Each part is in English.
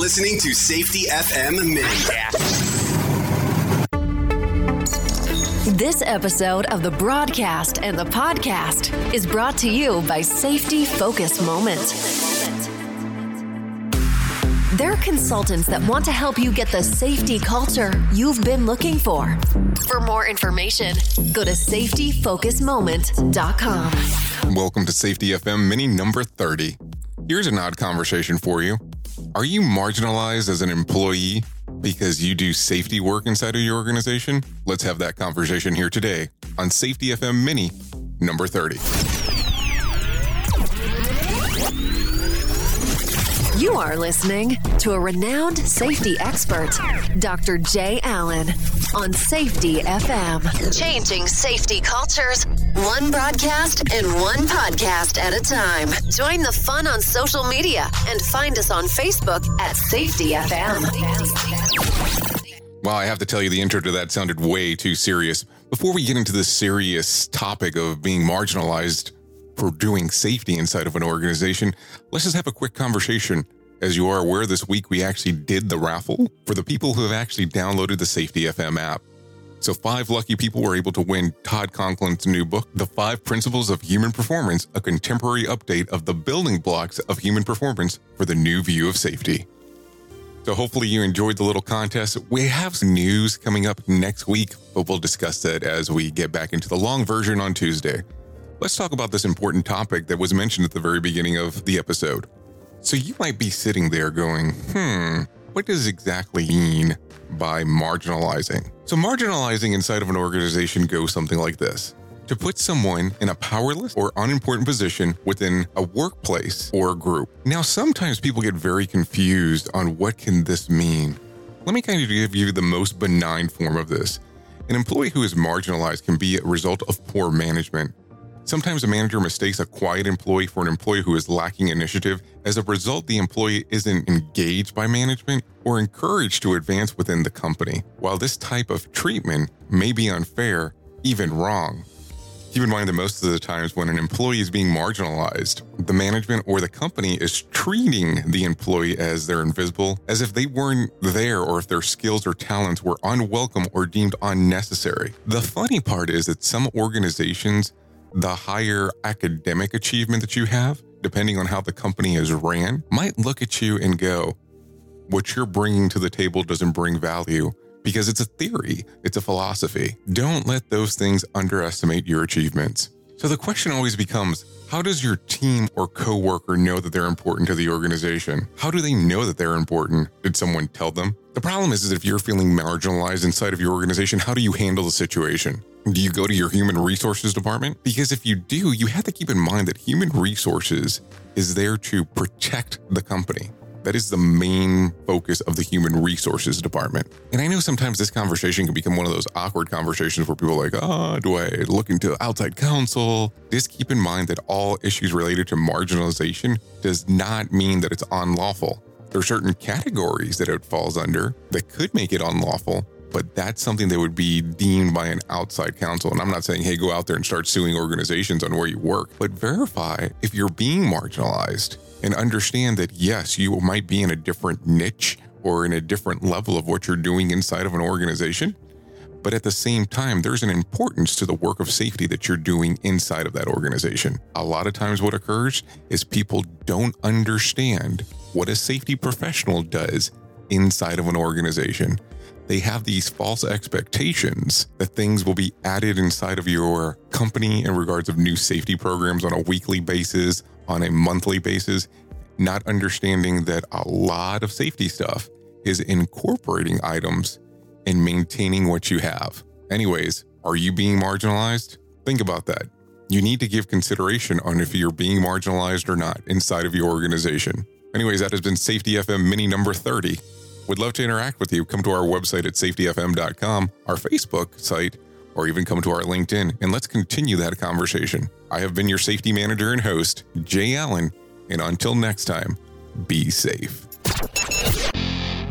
Listening to Safety FM Mini. This episode of the broadcast and the podcast is brought to you by Safety Focus Moment. They're consultants that want to help you get the safety culture you've been looking for. For more information, go to safetyfocusmoment.com. Welcome to Safety FM Mini number 30. Here's an odd conversation for you. Are you marginalized as an employee because you do safety work inside of your organization? Let's have that conversation here today on Safety FM Mini number 30. You are listening to a renowned safety expert, Dr. Jay Allen, on Safety FM. Changing safety cultures, one broadcast and one podcast at a time. Join the fun on social media and find us on Facebook at Safety FM. Well, I have to tell you, the intro to that sounded way too serious. Before we get into the serious topic of being marginalized for doing safety inside of an organization, let's just have a quick conversation. As you are aware, this week we actually did the raffle for the people who have actually downloaded the Safety FM app. So, five lucky people were able to win Todd Conklin's new book, The Five Principles of Human Performance, a contemporary update of the building blocks of human performance for the new view of safety. So hopefully you enjoyed the little contest. We have some news coming up next week, but we'll discuss that as we get back into the long version on Tuesday. Let's talk about this important topic that was mentioned at the very beginning of the episode. So you might be sitting there going, hmm, what does exactly mean by marginalizing? So marginalizing inside of an organization goes something like this to put someone in a powerless or unimportant position within a workplace or a group. Now, sometimes people get very confused on what can this mean. Let me kind of give you the most benign form of this. An employee who is marginalized can be a result of poor management. Sometimes a manager mistakes a quiet employee for an employee who is lacking initiative. As a result, the employee isn't engaged by management or encouraged to advance within the company. While this type of treatment may be unfair, even wrong, Keep in mind that most of the times when an employee is being marginalized, the management or the company is treating the employee as they're invisible, as if they weren't there or if their skills or talents were unwelcome or deemed unnecessary. The funny part is that some organizations, the higher academic achievement that you have, depending on how the company is ran, might look at you and go, What you're bringing to the table doesn't bring value because it's a theory, it's a philosophy. Don't let those things underestimate your achievements. So the question always becomes how does your team or coworker know that they're important to the organization? How do they know that they're important? Did someone tell them? The problem is, is if you're feeling marginalized inside of your organization, how do you handle the situation? Do you go to your human resources department? Because if you do, you have to keep in mind that human resources is there to protect the company. That is the main focus of the human resources department. And I know sometimes this conversation can become one of those awkward conversations where people are like, oh, do I look into outside counsel? Just keep in mind that all issues related to marginalization does not mean that it's unlawful. There are certain categories that it falls under that could make it unlawful, but that's something that would be deemed by an outside counsel. And I'm not saying, hey, go out there and start suing organizations on where you work, but verify if you're being marginalized and understand that, yes, you might be in a different niche or in a different level of what you're doing inside of an organization. But at the same time, there's an importance to the work of safety that you're doing inside of that organization. A lot of times, what occurs is people don't understand what a safety professional does inside of an organization. They have these false expectations that things will be added inside of your company in regards of new safety programs on a weekly basis, on a monthly basis, not understanding that a lot of safety stuff is incorporating items and maintaining what you have. Anyways, are you being marginalized? Think about that. You need to give consideration on if you're being marginalized or not inside of your organization. Anyways, that has been Safety FM Mini number 30. Would love to interact with you. Come to our website at safetyfm.com, our Facebook site, or even come to our LinkedIn and let's continue that conversation. I have been your safety manager and host, Jay Allen, and until next time, be safe.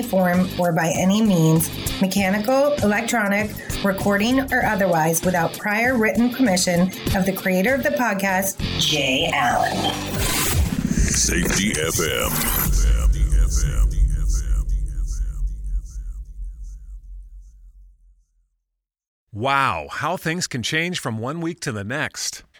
form or by any means, mechanical, electronic, recording, or otherwise, without prior written permission of the creator of the podcast, Jay Allen. Safety FM. Wow, how things can change from one week to the next.